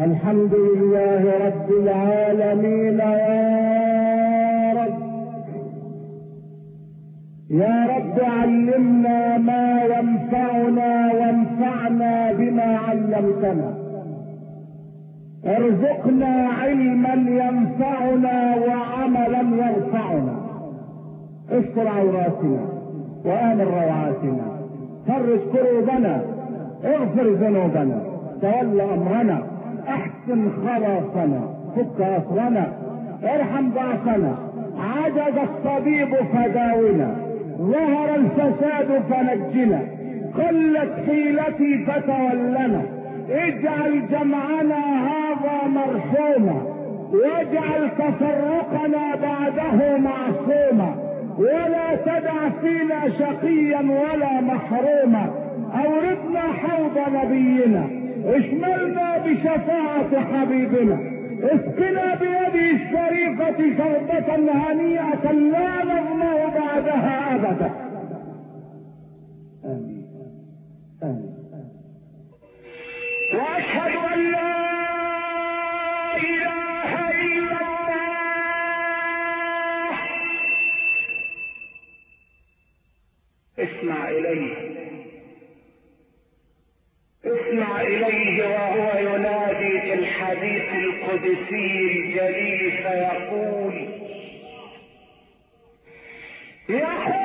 الحمد لله رب العالمين يا رب. يا رب علمنا ما ينفعنا وانفعنا بما علمتنا. ارزقنا علما ينفعنا وعملا يرفعنا استر عوراتنا وامن روعاتنا. فرج كروبنا اغفر ذنوبنا. تول أمرنا. أحسن خلاصنا فك اسرنا ارحم ضعفنا عجز الطبيب فداونا. ظهر الفساد فنجنا. قلت حيلتي فتولنا. اجعل جمعنا هذا مرحوما. واجعل تفرقنا بعده معصوما ولا تدع فينا شقيا ولا محروما. اوردنا حوض نبينا. اشملنا بشفاعة حبيبنا. اسقنا بيده الشريفة شربة هنيئة لا نظمأ بعدها أبدا. آمين. آمين. وأشهد أن لا اسمع إليه وهو ينادي في الحديث القدسي الجليل فيقول يقول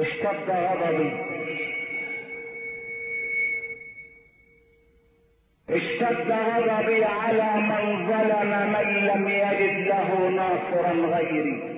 اشتد غضبي اشتد غضبي على من ظلم من لم يجد له ناصرا غيري.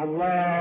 الله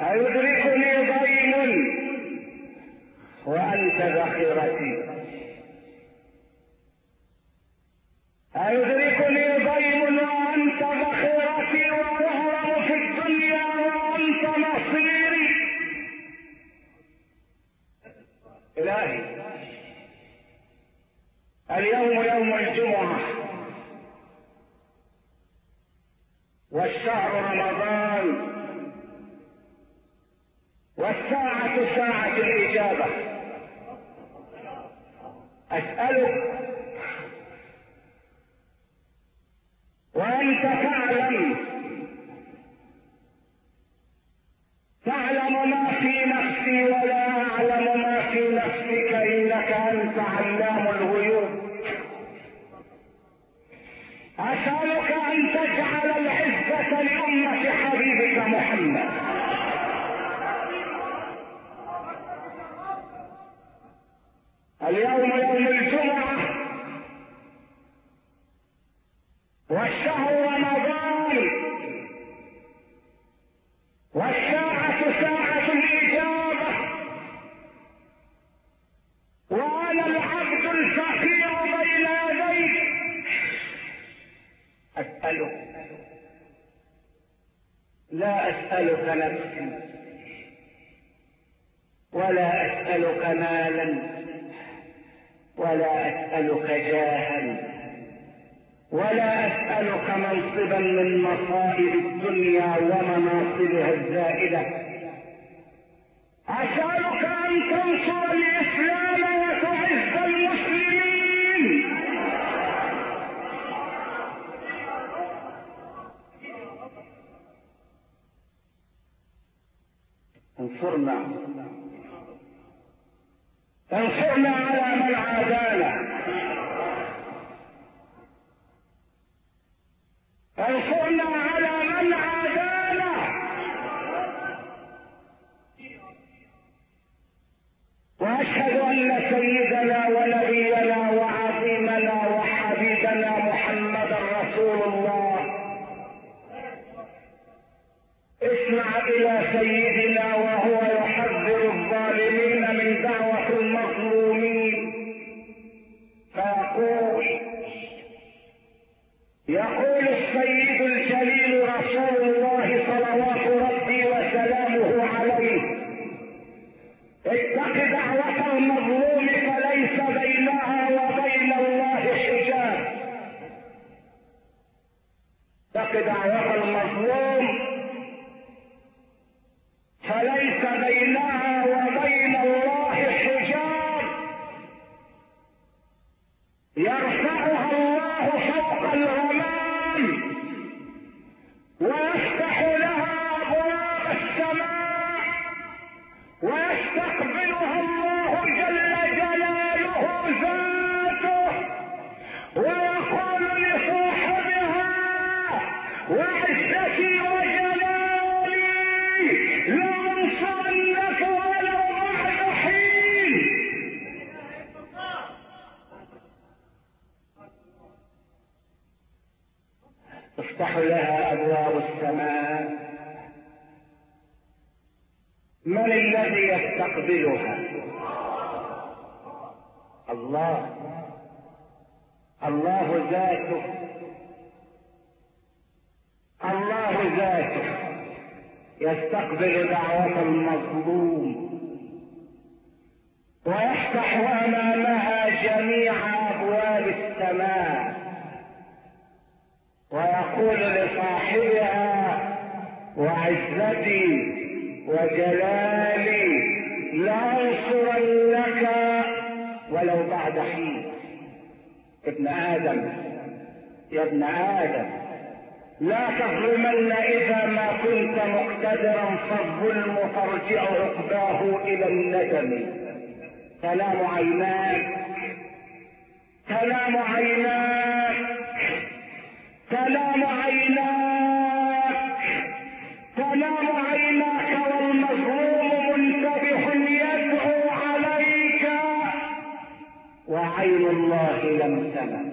أيدركني ضيم وأنت ذخيرتي انصرنا. انصرنا على من عادانا. الله ذاته. الله ذاته. يستقبل دعوة المظلوم. ويفتح أمامها جميع أبواب السماء. ويقول لصاحبها وعزتي وجلالي لأنصرنك ولو بعد حين. ابن آدم. يا ابن آدم. لا تظلمن إذا ما كنت مقتدرا فالظلم ترجع عقباه إلى الندم. تنام عيناك. تنام عيناك. تنام عيناك. تنام عيناك. وعين الله لم تنم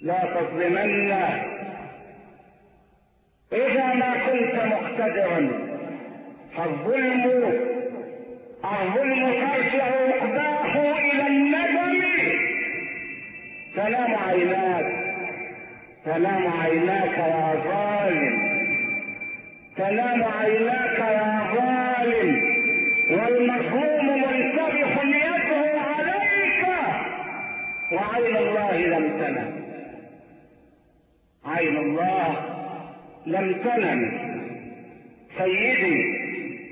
لا تظلمن. إذا ما كنت مقتدرا فالظلم الظلم ترجع عقباه إلى الندم تنام عيناك تنام عيناك يا ظالم. تنام عيناك يا ظالم والمظلوم منتبه يده عليك. وعين الله لم تنم. عين الله لم تنم. سيدي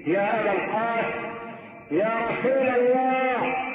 يا أبا القاسم يا رسول الله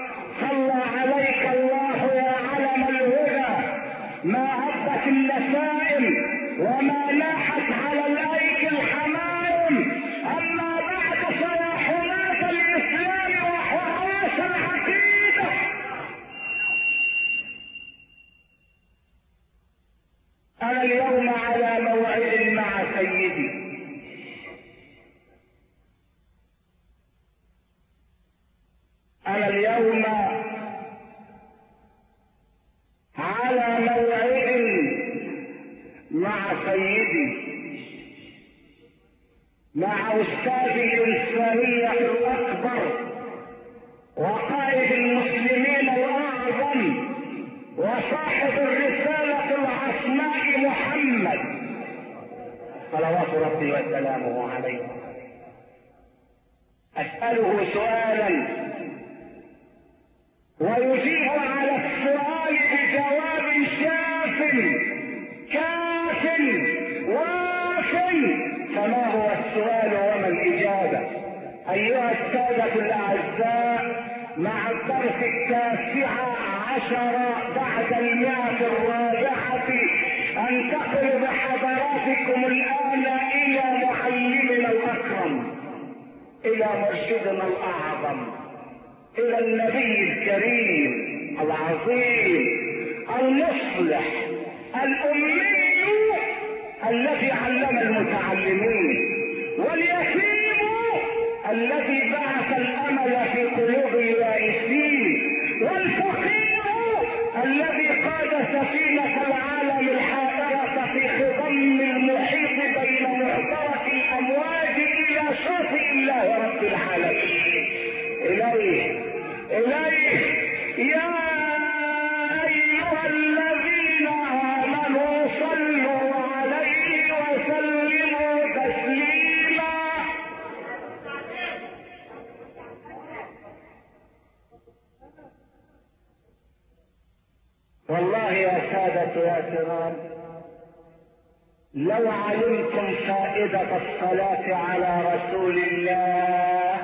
الصلاة على رسول الله.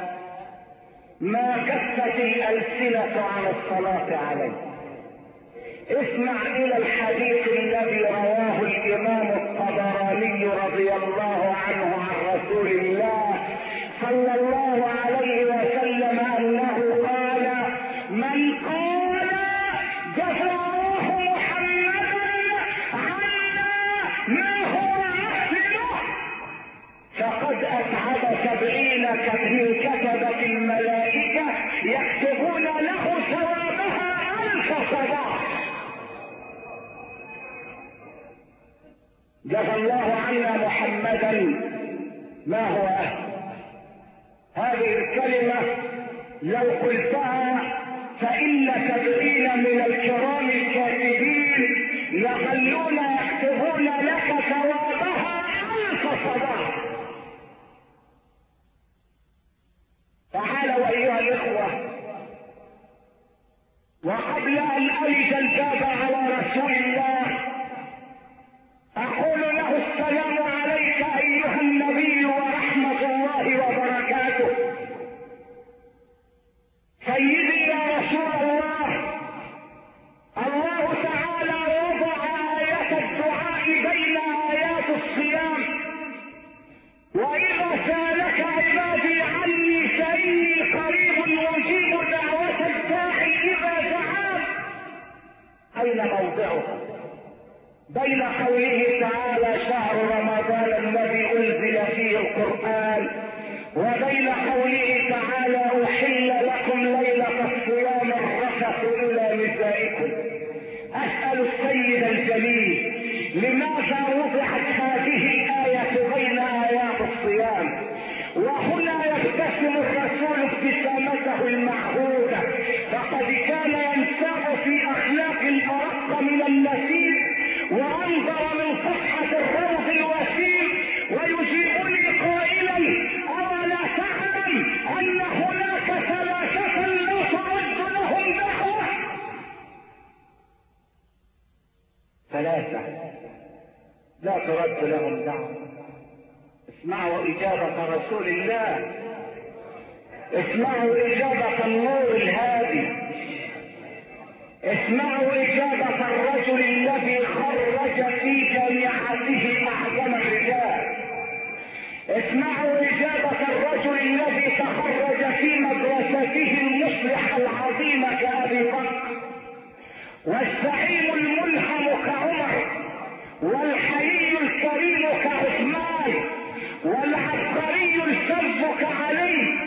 ما كفت الألسنة عن الصلاة عليه. موضعه بين قوله تعالى شهر رمضان الذي أنزل فيه القرآن وبين قوله يرد لهم دعوة. اسمعوا إجابة رسول الله. اسمعوا إجابة النور الهادي. اسمعوا إجابة الرجل الذي خرج في جامعته أعظم الرجال. اسمعوا إجابة الرجل الذي تخرج في مدرسته المصلحة العظيمة كأبي بكر. والزعيم الملهم كعمر. والحلي الكريم كعثمان والعبقري الفذ كعلي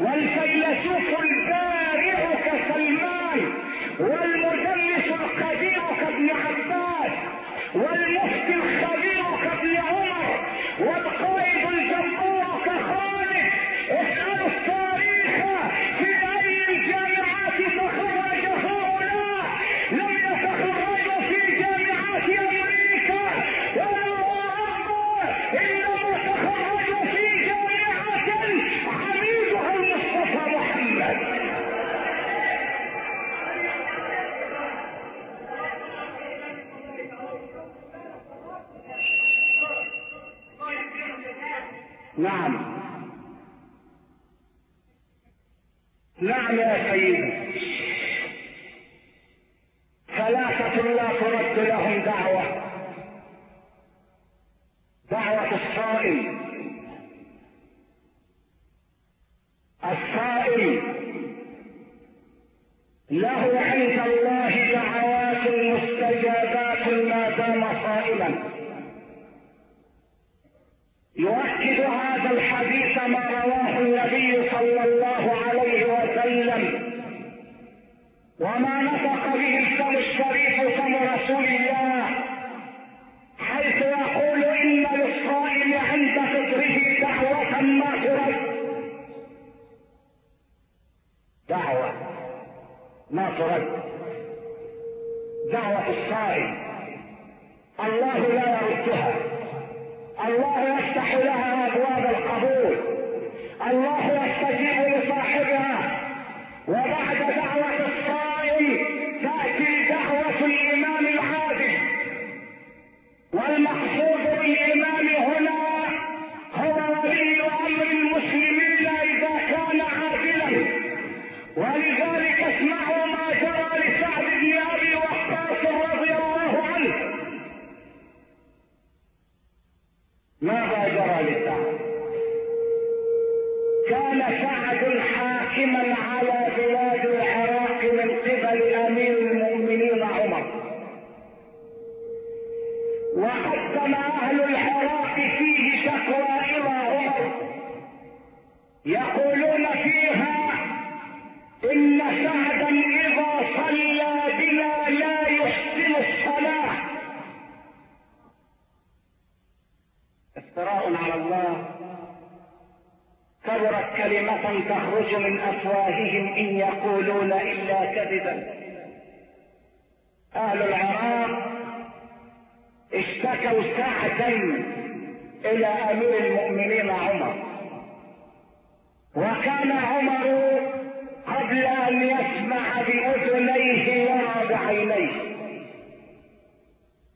والفيلسوف البارع كسلمان وال قدم أهل الحراء فيه شكوى إلى عمر يقولون فيها إن سعدا إذا صلى بنا لا يحسن الصلاة. افتراء على الله. كبرت كلمة تخرج من أفواههم إن يقولون إلا كذبا. أهل العراق اشتكوا ساعتين إلى أمير المؤمنين عمر. وكان عمر قبل أن يسمع بأذنيه يرى بعينيه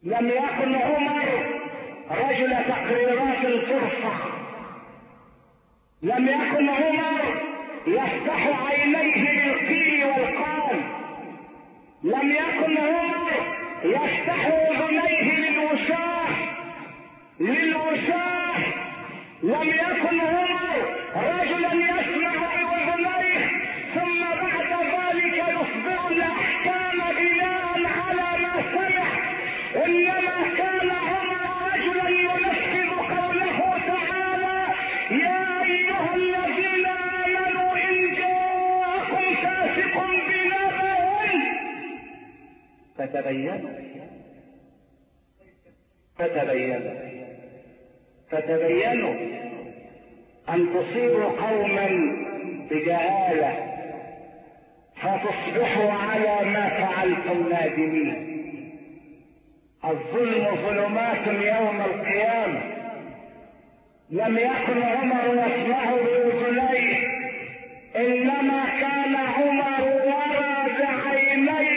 لم يكن عمر رجل تقريرات الفرصة. لم يكن عمر يفتح عينيه بالقيل والقال. لم يكن عمر يفتحوا اذنيه للوشاح للوشاح لم يكن عمر رجلا يسمع باذنيه ثم بعد ذلك يخبر الاحكام فتبين. فتبينوا فتبينوا أن تصيبوا قوما بجهالة فتصبحوا على ما فعلتم نادمين. الظلم ظلمات يوم القيامة. لم يكن عمر يسمع بأذنيه إنما كان عمر ورى بعينيه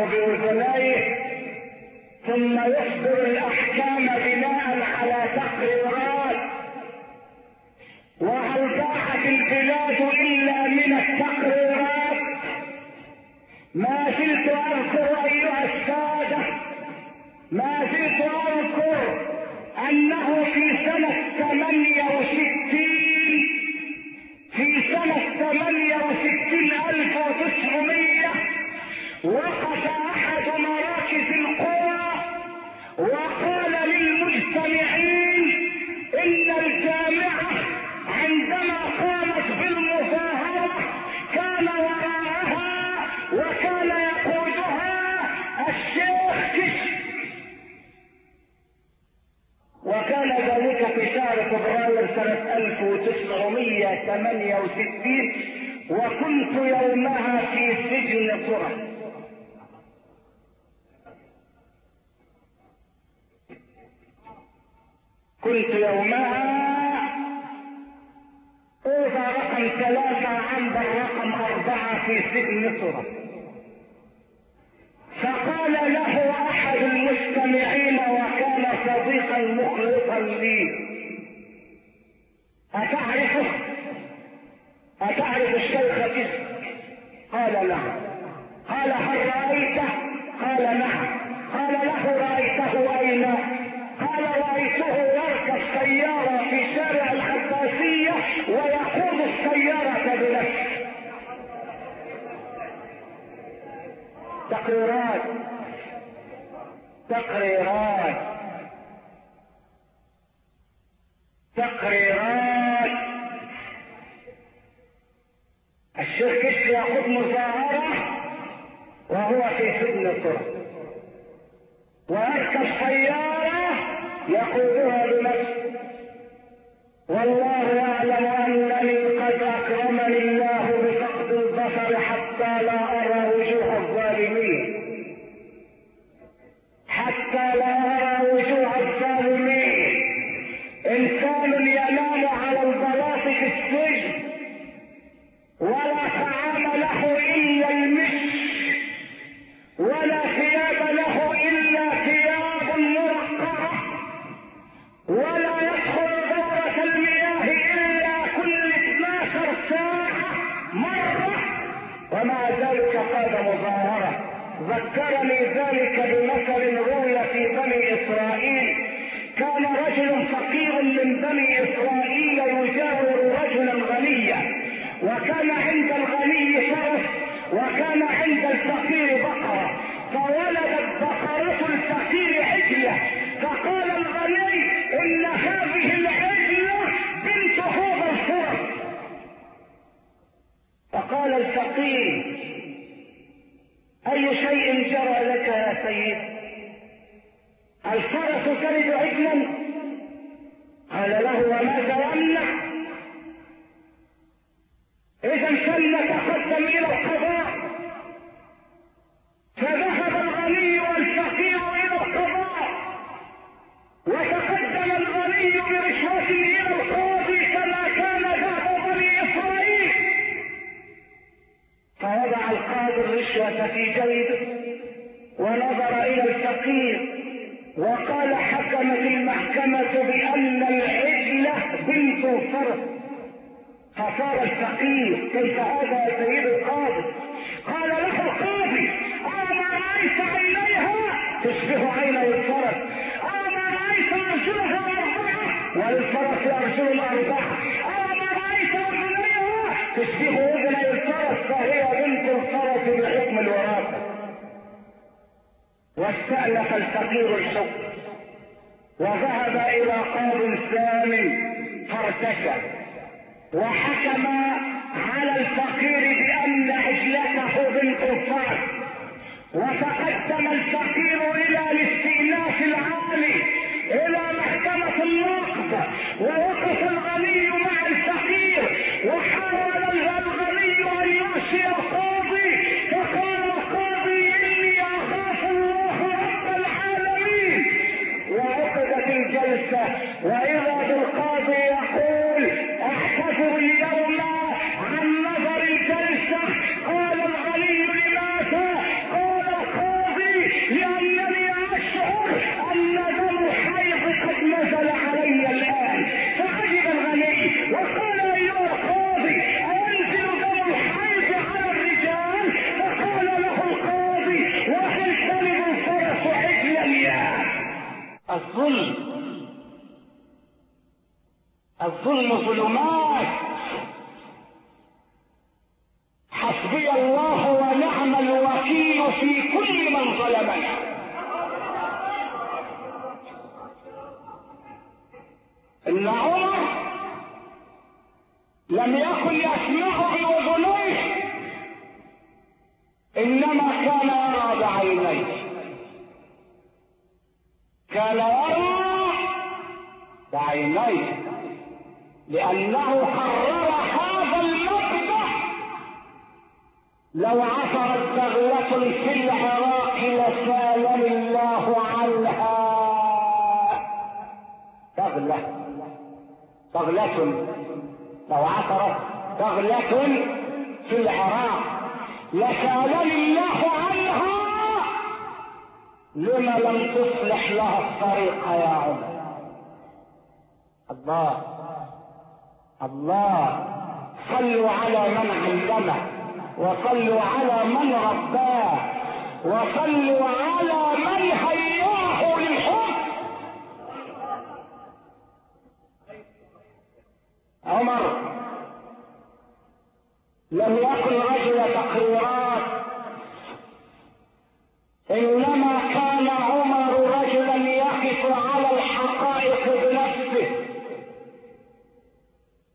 يسمع ثم يصدر الأحكام بناء على تقريرات. وهل ضاعت البلاد إلا من التقريرات؟ ما زلت أذكر أيها السادة ما زلت أذكر أنه في سنة 68 سجن قرى كنت يومها أوضى رقم ثلاثة عند رقم أربعة في سجن قرى فقال له أحد المستمعين وكان صديقا مخلصا لي أتعرفه؟ أتعرف الشيخ كذب؟ قال نعم قال هل رأيته؟ قال نعم. قال له رأيته أين؟ قال رأيته يركب سيارة في شارع العباسية ويقود السيارة بنفسه. تقريرات. تقريرات. تقريرات. الشيخ كشف ياخذ مظاهرة وهو في سجن الطرق ويركب سيارة يقودها بنفسه والله يعلم جرى لك يا سيد. الفرس تلد عجلا. قال له وماذا يمنع اذا فلنتقدم إلى القضاء. فذهب الغني والفقير إلى القضاء. وتقدم الغني برشوة إلى القاضي كما كان ذهب بني إسرائيل. فوضع القاضي الرشوة في جيبه. ونظر إلى الفقير وقال حكمت المحكمة بأن العجلة بنت الفرس فصار الفقير كيف هذا يا سيد القاضي؟ قال له القاضي أما رأيت عينيها؟ تشبه عيني الفرس. أما رأيت أرجلها أربعة؟ وللفرس أرجل أربعة. أما رأيت اذنيها تشبه اذني الفرس فهي بنت الفرس بحكم الوراثه واستأنف الفقير الحكم وذهب إلى قاض ثاني فارتكب. وحكم على الفقير بأن عجلته الفرس وتقدم الفقير إلى الاستئناف العالي إلى محكمة النقد ووقف الغني مع الفقير وحاول الغني أن يعصي القاضي. الجلسة الظلم ظلمات حسبي الله ونعم الوكيل في كل من ظلمنا. إن عمر لم يكن يسمع باذنيه إنما كان يرى بعينيه. كان يرى بعينيه. لأنه قرر هذا المبدأ لو عثرت بغلة في العراق لسالم الله عنها. بغلة بغلة لو عثرت بغلة في العراق لسالم الله عنها. لما لم تصلح لها الطريق يا عمر؟ الله. الله صلوا على من علمه وصلوا على من رباه وصلوا على من هياه للحب عمر لم يكن رجل تقريرات. إنما كان عمر رجلا يقف على الحقائق بنفسه.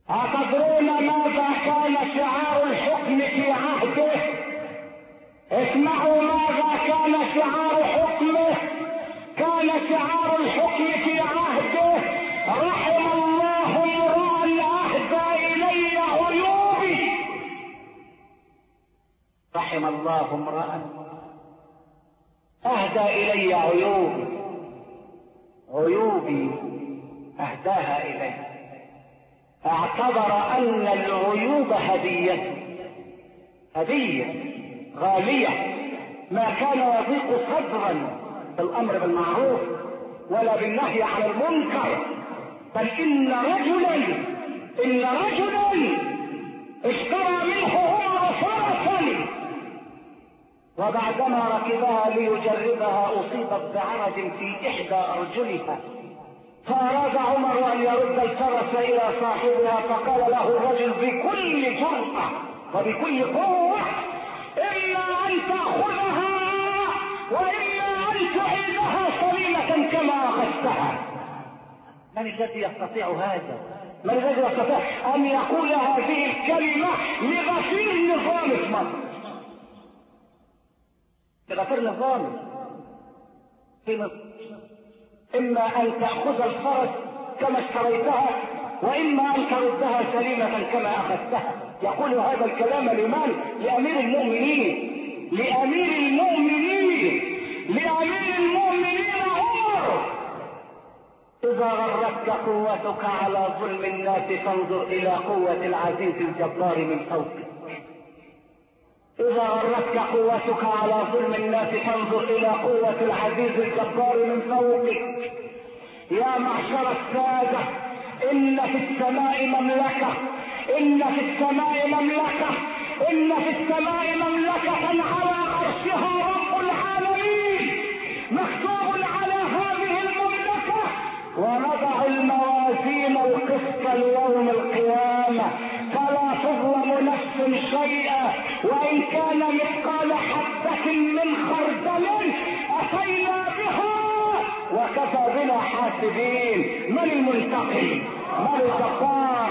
أتدرون ماذا كان شعار الحكم في عهده؟ اسمعوا ماذا كان شعار حكمه. كان شعار الحكم في عهده. رحم الله امرا أهدى الي عيوبي رحم الله امرأ. أهدى إلي عيوبي. عيوبي أهداها الي اعتبر أن العيوب هدية. هدية غالية. ما كان يضيق صدرا بالامر بالمعروف ولا بالنهي عن المنكر. بل إن رجلا إن رجلا اشترى منه عمر فرسا وبعدما ركبها ليجربها أصيبت بعرج في إحدى أرجلها. فأراد عمر أن يرد الفرس إلى صاحبها فقال له الرجل بكل جرأة وبكل قوة إما أن تأخذها وإما أن تعيدها سليمة كما أخذتها من الذي يستطيع هذا؟ من الذي يستطيع أن يقول هذه الكلمة لغفير نظام مصر؟ لغفير نظام في مصر إما أن تأخذ الفرس كما اشتريتها وإما أن تردها سليمة كما أخذتها. يقول هذا الكلام لمن لأمير المؤمنين. لأمير المؤمنين. لأمير المؤمنين عمر إذا غرتك قوتك على ظلم الناس فانظر إلى قوة العزيز الجبار من فوقك. إذا غرتك قوتك على ظلم الناس فانظر إلى قوة العزيز الجبار من فوقك. يا معشر السادة إن في السماء مملكة إن في السماء مملكة إن في السماء مملكة على عرشها رب العالمين. مكتوب على هذه المملكة ونضع الموازين القسط ليوم القيامة. شيئا وإن كان مثقال حبة من خردل أتينا بها وكفى بنا حاسبين. من المنتقم؟ من الجبار؟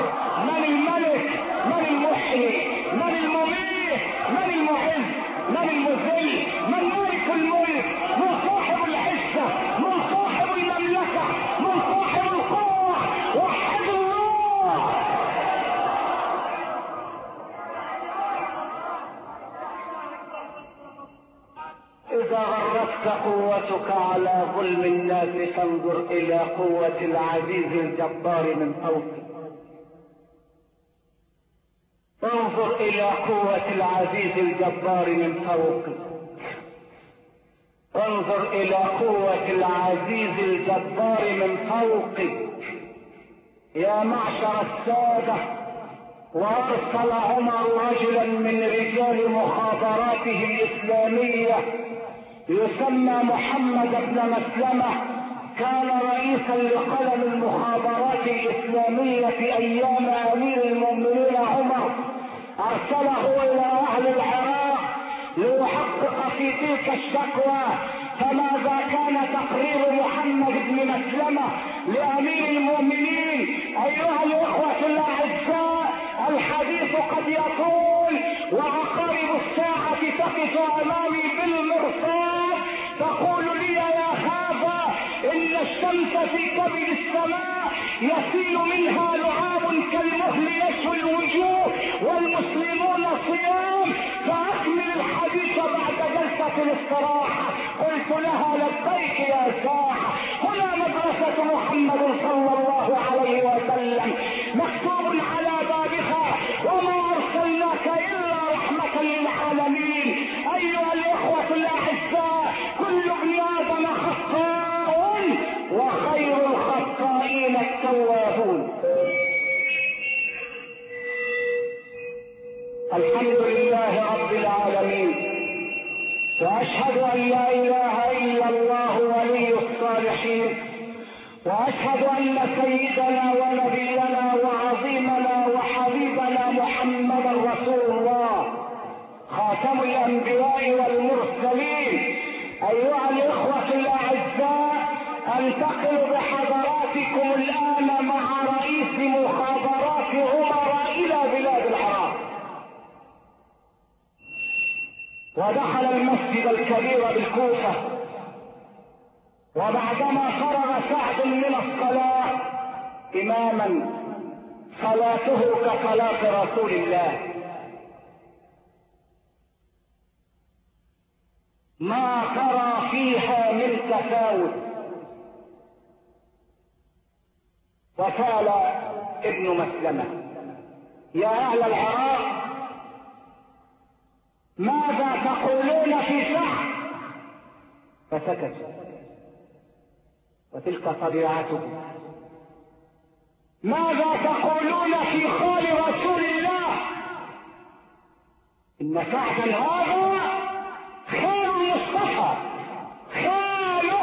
من الملك؟ من المحيي؟ من المميت؟ من المعز؟ من المذل؟ من مالك الملك؟ من صاحب العزة؟ من صاحب المملكة؟ من صاحب قوتك على ظلم الناس فانظر إلى قوة العزيز الجبار من فوقك انظر إلى قوة العزيز الجبار من فوقك انظر إلى قوة العزيز الجبار من فوقك يا معشر السادة وأرسل عمر رجلا من رجال مخابراته الإسلامية يسمى محمد بن مسلمة كان رئيسا لقلم المخابرات الإسلامية في أيام أمير المؤمنين عمر. أرسله إلى أهل العراق ليحقق في تلك الشكوى. فماذا كان تقرير محمد بن مسلمة لأمير المؤمنين؟ أيها الإخوة الأعزاء الحديث قد يطول وعقارب الساعة تقف أمامي بالمرصاد تقول لي يا هذا إن الشمس في كبد السماء يسيل منها لعاب كالمهل يشوي الوجوه والمسلمون صيام. فأكمل الحديث بعد جلسة الاستراحة. قلت لها لبيك يا ساعة. هنا مدرسة محمد صلى الله عليه وسلم مكتوب على وما أرسلناك إلا رحمة للعالمين. أيها الإخوة الأعزاء كل ابن آدم خطاء وخير الخطائين التوابون. الحمد لله رب العالمين. وأشهد أن لا إله إلا الله ولي الصالحين. وأشهد أن سيدنا ونبينا وعظيمنا خاتم الانبياء والمرسلين. أيها الإخوة الأعزاء أنتقل بحضراتكم الآن مع رئيس مخابرات عمر إلى بلاد العراق. ودخل المسجد الكبير بالكوفة. وبعدما فرغ سعد من الصلاة إماما صلاته كصلاة رسول الله. ما ترى فيها من تفاوت. وقال ابن مسلمة يا أهل العراق ماذا تقولون في سعد فسكت وتلك طبيعتكم ماذا تقولون في خال رسول الله؟ إن سعدا هذا المصطفى خاله.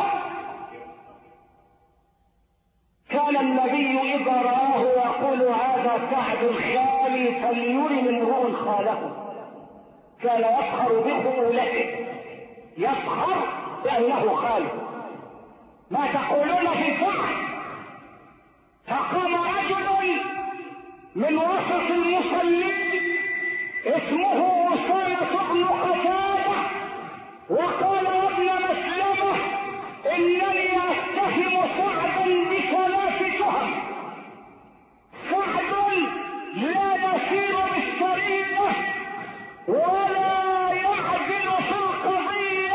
كان النبي إذا رآه يقول هذا سعد خالي فليرن امرؤ خاله. كان يفخر بخولته يفخر بأنه خالق ما تقولون في سعد فقام رجل من وسط المصلين اسمه أسامة بن قتادة. وقال ابن مسلمة إنني أتهم سعدا بثلاث تهم سعد لا يسير بالسرية ولا يعدل في القضية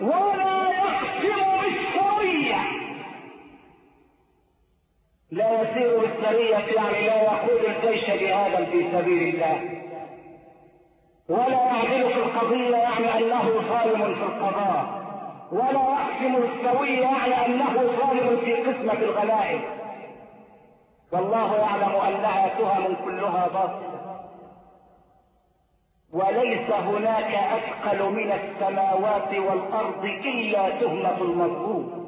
ولا يقسم بالسرية. لا يسير بالسرية يعني لا يقود الجيش جهادا في سبيل الله. ولا يعدل في القضية يعني أنه ظالم في القضاء ولا يقسم بالسوية يعني أنه ظالم في قسمة الغنائم. والله يعلم أنها تهم كلها باطلة. وليس هناك أثقل من السماوات والأرض إلا تهمة المظلوم.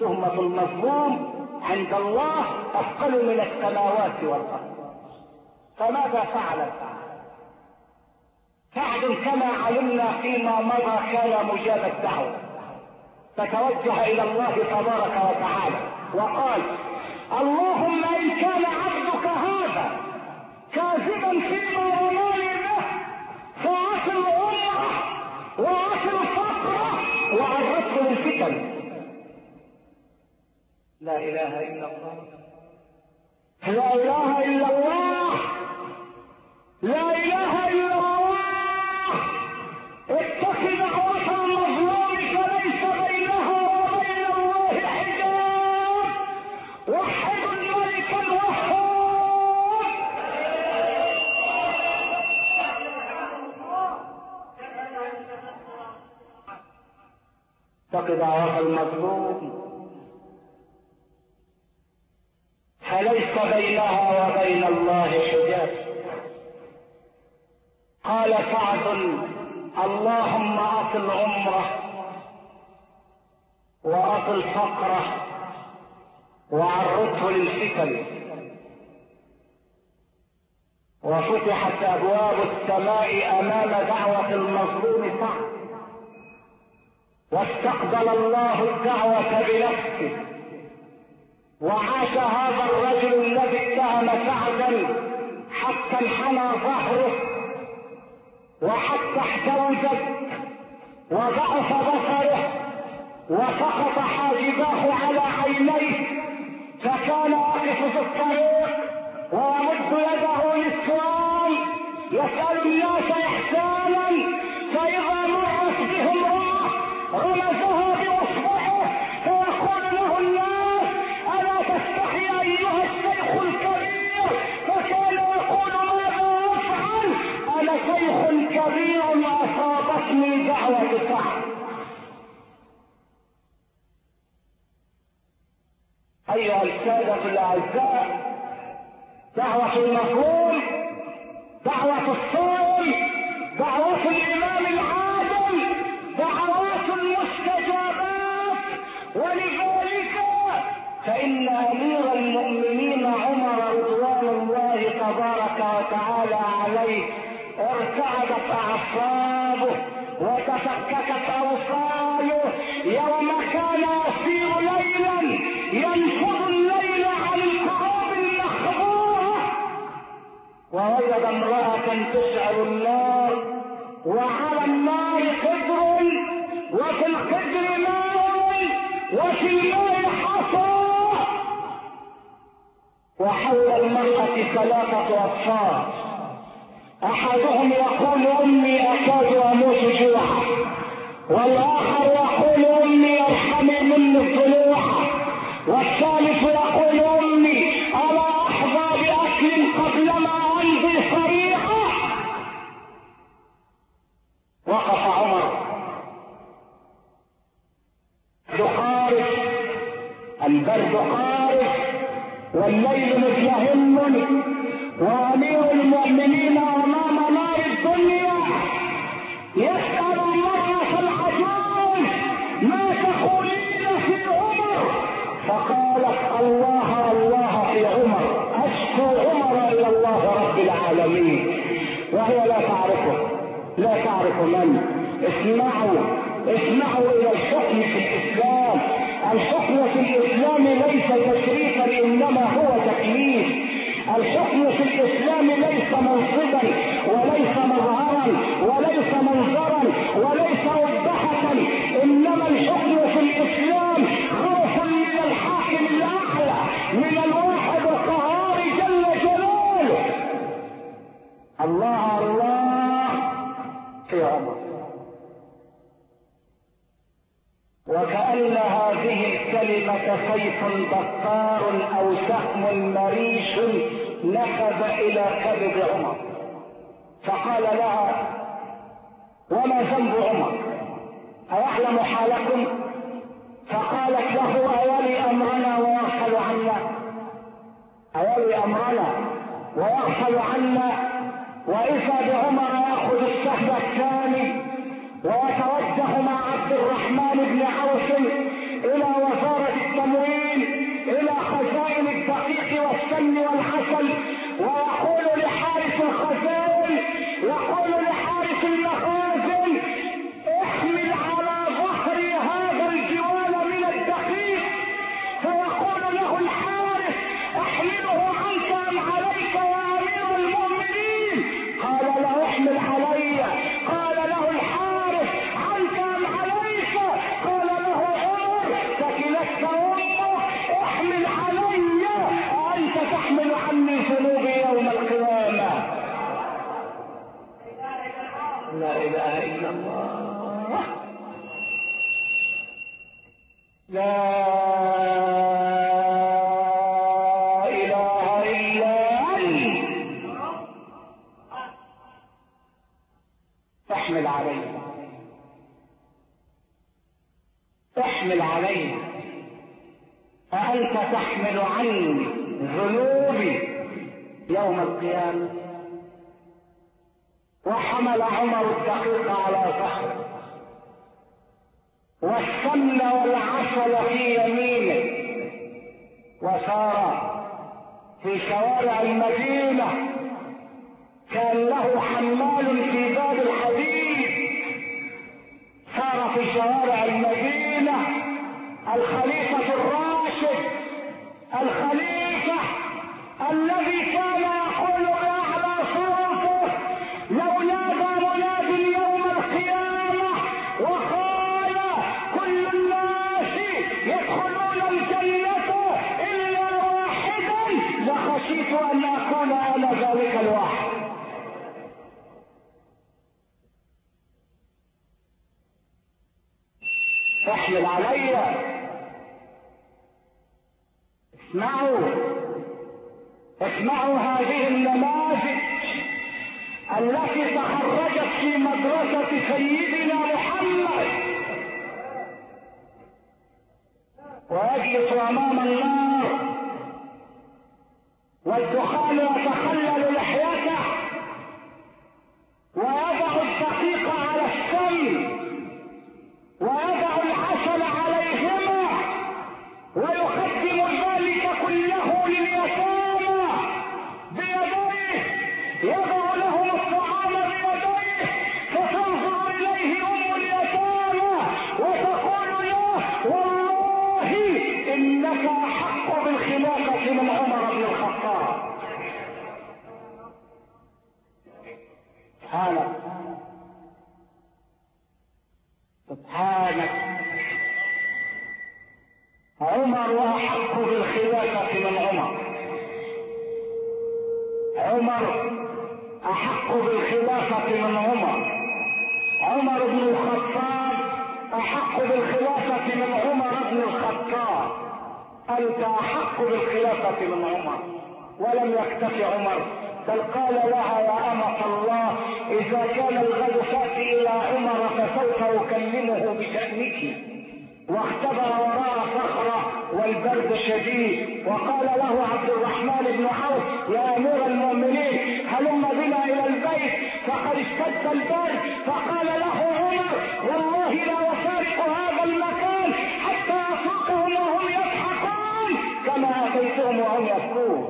تهمة المظلوم عند الله أثقل من السماوات والأرض. فماذا فعل سعد كما علمنا فيما مضى كان مجاب الدعوة. فتوجه إلى الله تبارك وتعالى وقال اللهم إن كان عبدك هذا كاذبا فيما رماني به فاصل امه واصل فقره وعرضته للفتن لا إله إلا الله. لا إله إلا الله. لا إله إلا اتق دعوة المظلوم فليس وبين الله حجاب. الملك المظلوم فليس بينها وبين الله حجاب قال سعد اللهم اطل عمره واطل فقره للفتن وفتحت أبواب السماء أمام دعوة المظلوم سعد واستقبل الله الدعوة بنفسه. وعاش هذا الرجل الذي اتهم سعدا حتى انحنى ظهره. وحتى احتوجت وضعف بصره. وسقط حاجباه على عينيه. فكان يقف في الطريق ويمد يده للسؤال. يسأل الناس إحسانا فإذا مرت به امرأة غمزها بإصبعه فيقول له الناس ألا تستحي أيها الشيخ الكبير؟ فكان يقول ماذا أفعل؟ أنا شيخ كبير أصابتني دعوة سعد أيها السادة الأعزاء دعوة المظلوم دعوة الصائم دعوة الإمام العادل دعوات المستجابات. ولذلك فإن أمير المؤمنين عمر رضوان الله تبارك وتعالى عليه ارتعدت أعصابه وتفككت أوصاله. يوم كان يسير ليلا تشعل النار وعلى النار قدر وفي القدر ماء وفي الماء حصى وحول المرأة ثلاثة أطفال. أحدهم يقول أمي أكاد أموت جوعا. والآخر يقول أمي أرحمي مني الضلوع والثالث يقول أمي ألا أحظى بأكل قبلما أمضي صريعا والليل مزدهم وامير المؤمنين أمام نار الدنيا. يسأل المراه العجوز ما تقولين في عمر؟ فقالت الله الله في عمر. أشكو عمر إلى الله رب العالمين. وهي لا تعرفه. لا تعرف من. اسمعوا. اسمعوا إلى الحكم في الإسلام. الحكم في الإسلام ليس تشريفا إنما هو تكليف الحكم في الإسلام ليس منصبا وليس مظهرا وليس منظرا وليس وضحة. إنما الحكم في الإسلام خوف من الحاكم الأعلى من الواحد القهار جل جلاله. الله الله. في عمر. وكأن هذه الكلمة سيف بطار أو سهم مريش نفذ إلى كبد عمر. فقال لها وما ذنب عمر؟ أيعلم حالكم؟ فقالت له أولي أمرنا ويغفل عنا؟ أولي أمرنا ويغفل عنا؟ وإذا بعمر يأخذ السهم الثاني ويتوجه مع عبد الرحمن بن عوف إلى وزارة التموين إلى خزائن الدقيق والسمن والعسل ويقول لحارس الخزائن يقول لحارس المخازن وحمل عمر الدقيق على ظهره والسمن والعسل في يمينه وسار في شوارع المدينة كان له حمال في باب الحديد. سار في شوارع المدينة الخليفة الراشد الخليفة الذي اسمعوا. اسمعوا هذه النماذج التي تخرجت في مدرسة سيدنا محمد. ويجلس أمام النار. والدخان يتخلل لحيته. ويضع الدقيق على السم فسوف أكلمه بشأنك. واختبر وراء صخرة والبرد شديد. وقال له عبد الرحمن بن عوف يا أمير المؤمنين هلم بنا إلى البيت. فقد اشتد البرد. فقال له عمر والله لا أفارق هذا المكان حتى أفوقهم وهم يضحكون. كما أتيتهم وهم يبكون.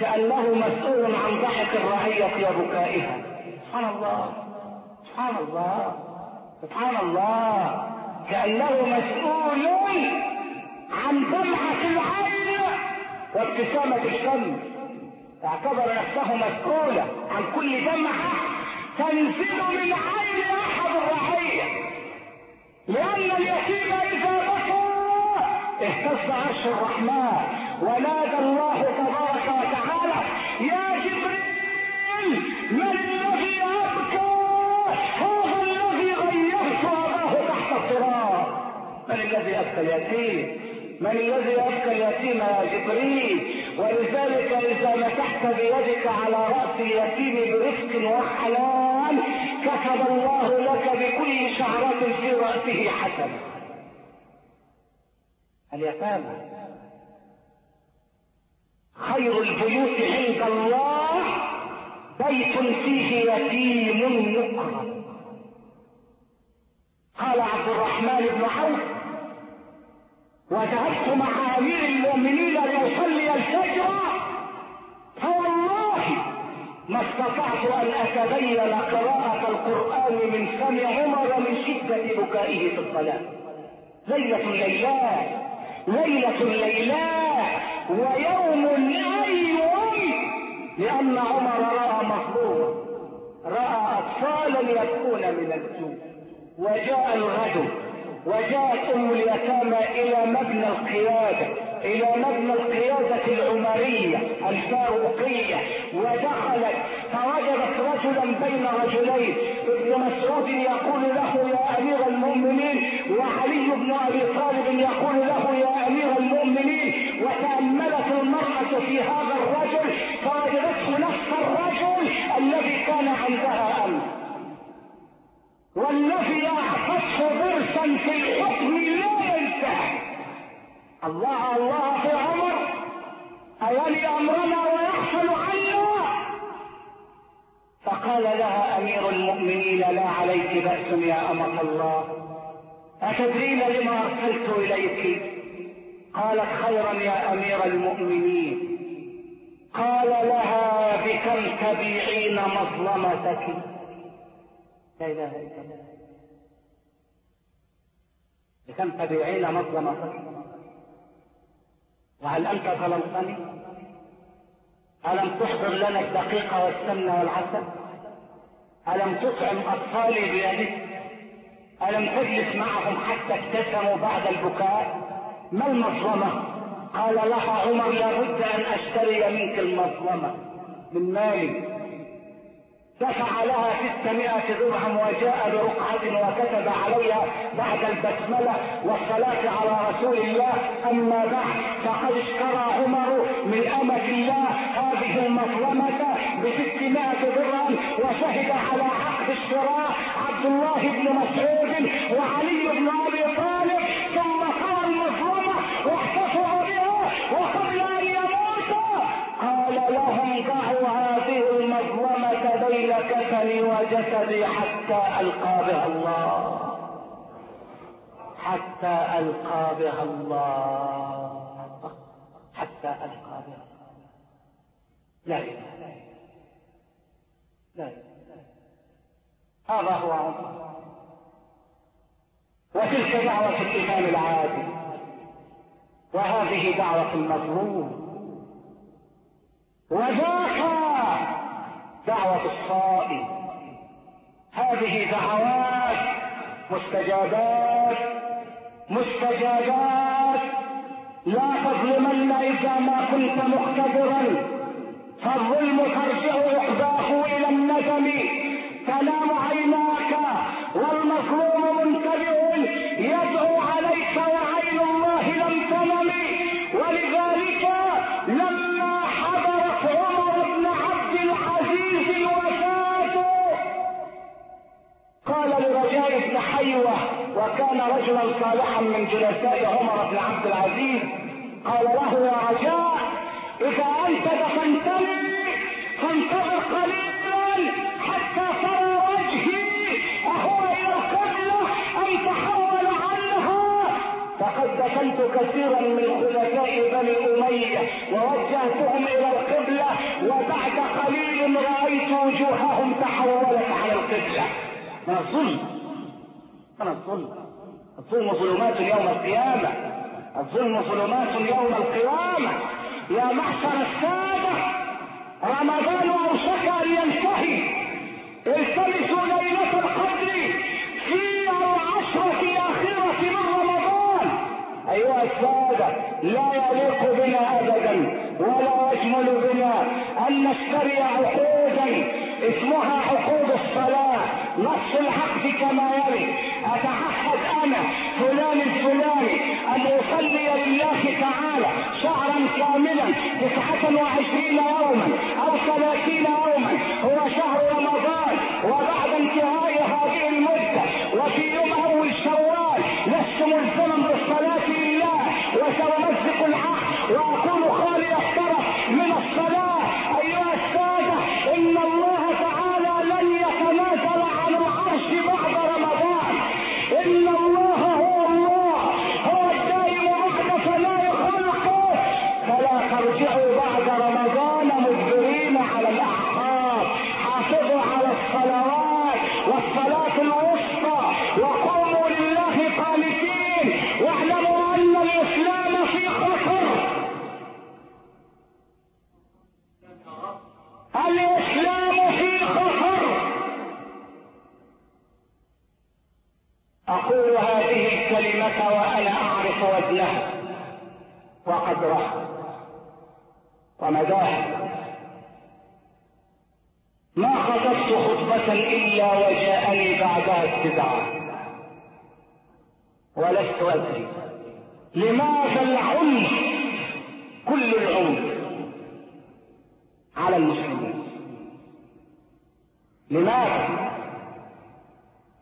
كأنه مسؤول عن ضحك الرعية وبكائها سبحان الله. سبحان الله. سبحان الله كأنه مسؤول عن دمعة العين وابتسامة الشمس. اعتبر نفسه مسؤولا عن كل دمعة تنزل من عين أحد الرعية لأن اليتيم إذا بكى اهتز عرش الرحمن. ونادى الله تبارك وتعالى يا جبريل من الذي أبكى؟ التراب من الذي أبكى اليتيم من الذي أبكى اليتيم يا جبريل؟ ولذلك إذا مسحت بيدك على رأس اليتيم برفق وحنان كتب الله لك بكل شعرة في رأسه حسنة. اليتامى خير البيوت عند الله بيت فيه يتيم مكرم قال عبد الرحمن بن عوف وذهبت مع امير المؤمنين ليصلي الفجر فوالله ما استطعت أن أتبين قراءة القرآن من فم عمر من شدة بكائه في الصلاة. ليلة ليلات ليلة ليلات ويوم أيوم لأن عمر رأى مظلوما رأى أطفالا يبكون من الجوع. وجاء الغد. وجاءت أم اليتامى إلى مبنى القيادة إلى مبنى القيادة العمرية الفاروقية ودخلت. فوجدت رجلا بين رجلين. ابن مسعود يقول له يا أمير المؤمنين وعلي بن أبي طالب يقول له يا أمير المؤمنين وتأملت المرأة في هذا الرجل فوجدته نفس الرجل الذي كان عندها أمس. والذي أعطته ضرسا في الحكم لا ينتهي الله الله في عمر. أولي أمرنا ويحصل عنا. فقال لها أمير المؤمنين لا عليك بأس يا أمة الله. أتدرين لما أرسلت إليك؟ قالت خيرا يا أمير المؤمنين. قال لها بكم تبيعين مظلمتك؟ لا إله إلا الله. بكم تبيعين مظلمتك وهل أنت ظلمتني؟ ألم تحضر لنا الدقيق والسمن والعسل؟ ألم تطعم أطفالي بيدك ألم تجلس معهم حتى ابتسموا بعد البكاء؟ ما المظلمة؟ قال لها عمر لابد أن أشتري منك المظلمة. من مالي. دفع لها ستمائة درهم وجاء برقعة وكتب عليها بعد البسملة والصلاة على رسول الله. أما بعد فقد اشترى عمر من أمة الله هذه المظلمة بستمائة درهم وشهد على عقد الشراء عبد الله بن مسعود وعلي بن أبي طالب. ثم قال المظلمة واحتفظوا بها وقبل أن يموت قال لهم ضعوا هذه المظلمة بين كفني وجسدي حتى ألقى بها الله. حتى ألقى بها الله. حتى ألقى بها لا إله لا إله هذا هو عمر. وتلك دعوة الإمام العادل وهذه دعوة المظلوم. وذاك دعوة الصائم. هذه دعوات مستجابات مستجابات. لا تظلمن إذا ما كنت مقتدرا. فالظلم ترجع عقباه إلى الندم تنام عيناك والمظلوم منتبه حيوة وكان رجلا صالحا من جلساء عمر بن عبد العزيز. قال له يا رجاء إذا أنت دفنتني فانتظر قليلا حتى ترى وجهي أهو إلى القبلة أم تحول عنها فقد دفنت كثيرا من خلفاء بني أمية ووجهتهم إلى القبلة وبعد قليل رأيت وجوههم تحولت على القبلة. من الظلم من الظلم. الظلم ظلمات يوم القيامة. الظلم ظلمات يوم القيامة. يا معشر السادة رمضان أوشك أن ينتهي. التمسوا ليلة القدر في العشرة الأخيرة من رمضان. أيها السادة لا يليق بنا أبدا ولا يجمل بنا أن نشتري عقودا اسمها عقود الصلاة. نص العقد كما يلي. أتعهد أنا فلان الفلاني أن أصلي لله تعالى شهرا كاملا تسعة وعشرين يوما أو ثلاثين يوما. هو شهر رمضان وبعد انتهاء هذه المدة. وفي يوم أول شوال لست ملزما بالصلاة لله. وسأمزق العقد وأكون خالي الطرف استدعاء ولست أدري لماذا العنف كل العنف على المسلمين؟ لماذا؟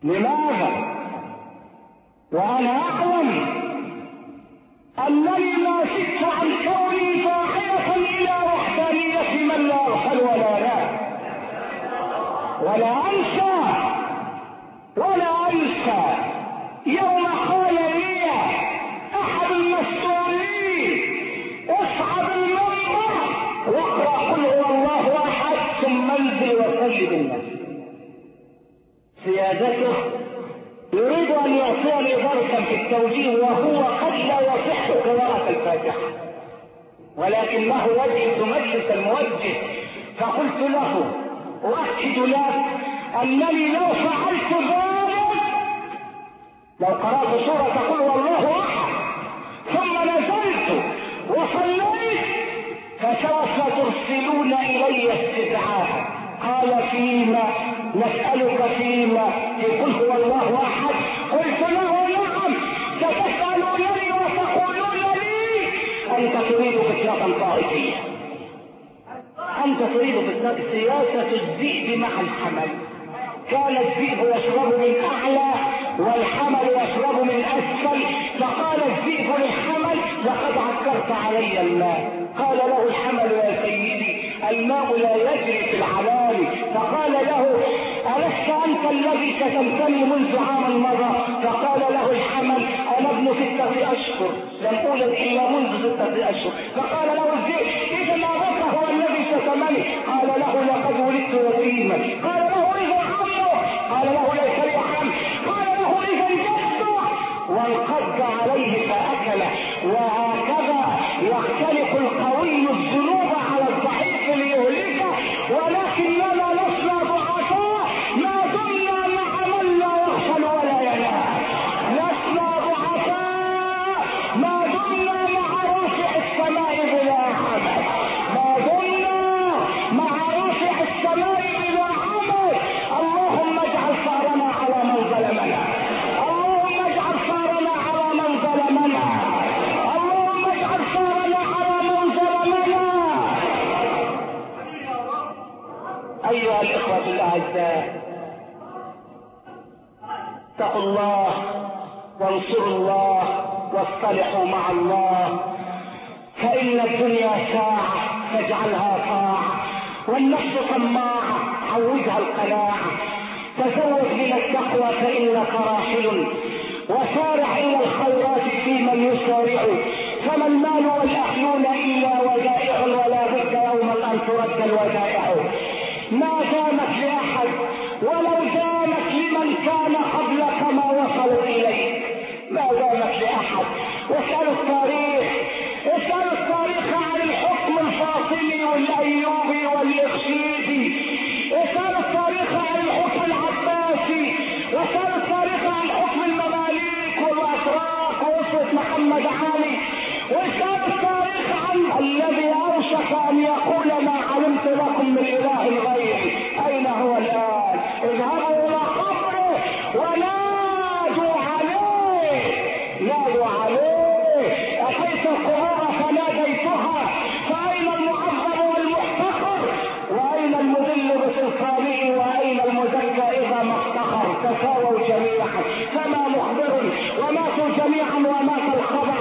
لماذا؟ وأنا أعلم انني ما زدت عن كوني فاعلة إلى وحدانية من لا يغفل ولا لا. ولا أنسى ولا انسى يوم قال لي أحد المسؤولين اصعد المنبر. واقرأ قل هو الله أحد ثم انزل وسجد النفس سيادته يريد أن يعطيني درسا في التوجيه وهو قد لا يصح قراءة الفاتحة. ولكنه يجلس مجلس الموجه. فقلت له أؤكد لك أنني لو فعلت ذلك لو قرأت سورة تقول والله أحد. ثم نزلت وصليت فسوف ترسلون إلي استدعاء. قال فيما نسألك فيما يقول هو الله أحد. قلت له نعم. ستسألونني وتقولون لي. أنت تريد فتنة الطائفية أنت تريد فتنة سياسة الذئب مع الحمل. كان الذئب يشرب من أعلى والحمل يشرب من أسفل فقال الذئب للحمل لقد عكرت علي الماء. قال له الحمل يا سيدي الماء لا يجري في العلالي فقال له ألست أنت الذي شتمتني منذ عام مضى؟ فقال له الحمل أنا ابن ستة أشهر لم أولد إلا منذ ستة أشهر. فقال له الذئب إذا أبوك هو الذي شتمني. قال له لقد ولدت يتيما قال له قال له ليس لي عم قال له جده وانقض عليه فأكله وهكذا القوي الذنوب على الضعيف ليهلكه. ولكننا الاعزاء اتقوا الله وانصروا الله واصطلحوا مع الله. فإن الدنيا ساعة فاجعلها طاعة والنفس طماعة عودها القناعة. تزود من التقوى فإنك راحل. وسارع إلى الخيرات في من يسارع. فما المال والأهلون إلا ودائع ولا بد يوما أن ترد الودائع ما دامت لأحد ولو دامت لمن كان قبلك ما وصلوا إليك ما دامت لأحد. واسألوا التاريخ اسألوا التاريخ عن الحكم الفاطمي والأيوبي والإخشيدي اسألوا التاريخ عن الحكم العباسي. واسألوا التاريخ عن حكم المماليك والأتراك وأسرة محمد علي. واسألوا الذي أوشك أن يقول ما علمت لكم من إله غيري. أين هو الآن؟ اذهبوا إلى قبره ونادوا عليه. نادوا عليه. أتيت القبور فناديتها. فأين المعظم والمحتقر؟ وأين المذل بسلطانه؟ وأين المزكى إذا ما افتخر تساووا جميعا. فما مخبر؟ وماتوا جميعا ومات الخبر.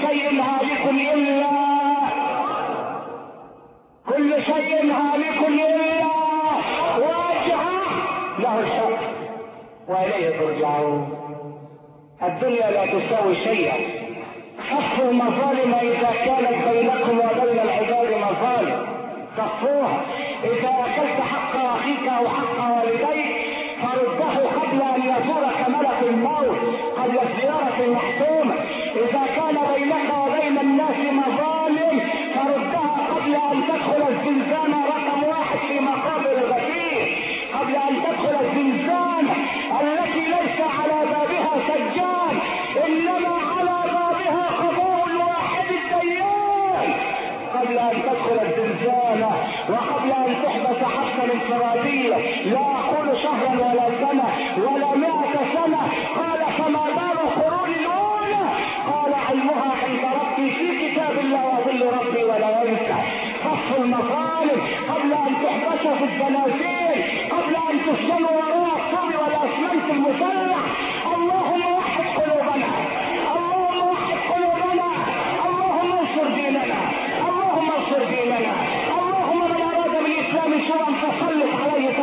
شيء هالك إلا. كل شيء هالك إلا. وجهه له الحكم وإليه ترجعون. الدنيا لا تساوي شيئا. صفوا المظالم إذا كانت بينكم وبين العباد مظالم. صفوها إذا أكلت حق أخيك أو حق والديك فرده قبل أن يزورك ملك الموت قبل الزيارة المحتومة إذا كان بينك وبين الناس مظالم فردها قبل أن تدخل الزنزانة رقم واحد في مقابر الغفير قبل أن تدخل الزنزانة التي ليس على بابها سجان إنما قبل أن تدخل الزنزانة وقبل أن تحبس حبسا الانفرادية. لا أقول شهرا ولا سنة ولا مئة سنة. قال فما بال القرون الأولى؟ قال علمها عند ربي في كتاب الله وظل ربي ولا ينسى. قص المظالم قبل أن تحبس في الزنازير قبل أن تسلم وراء الصبر والأسمنت المسلح اللهم وحد قلوبنا. اللهم وحد قلوبنا. اللهم انصر ديننا. اللهم اغفر ديننا اللهم من اراد بالاسلام شرا فسلط عليه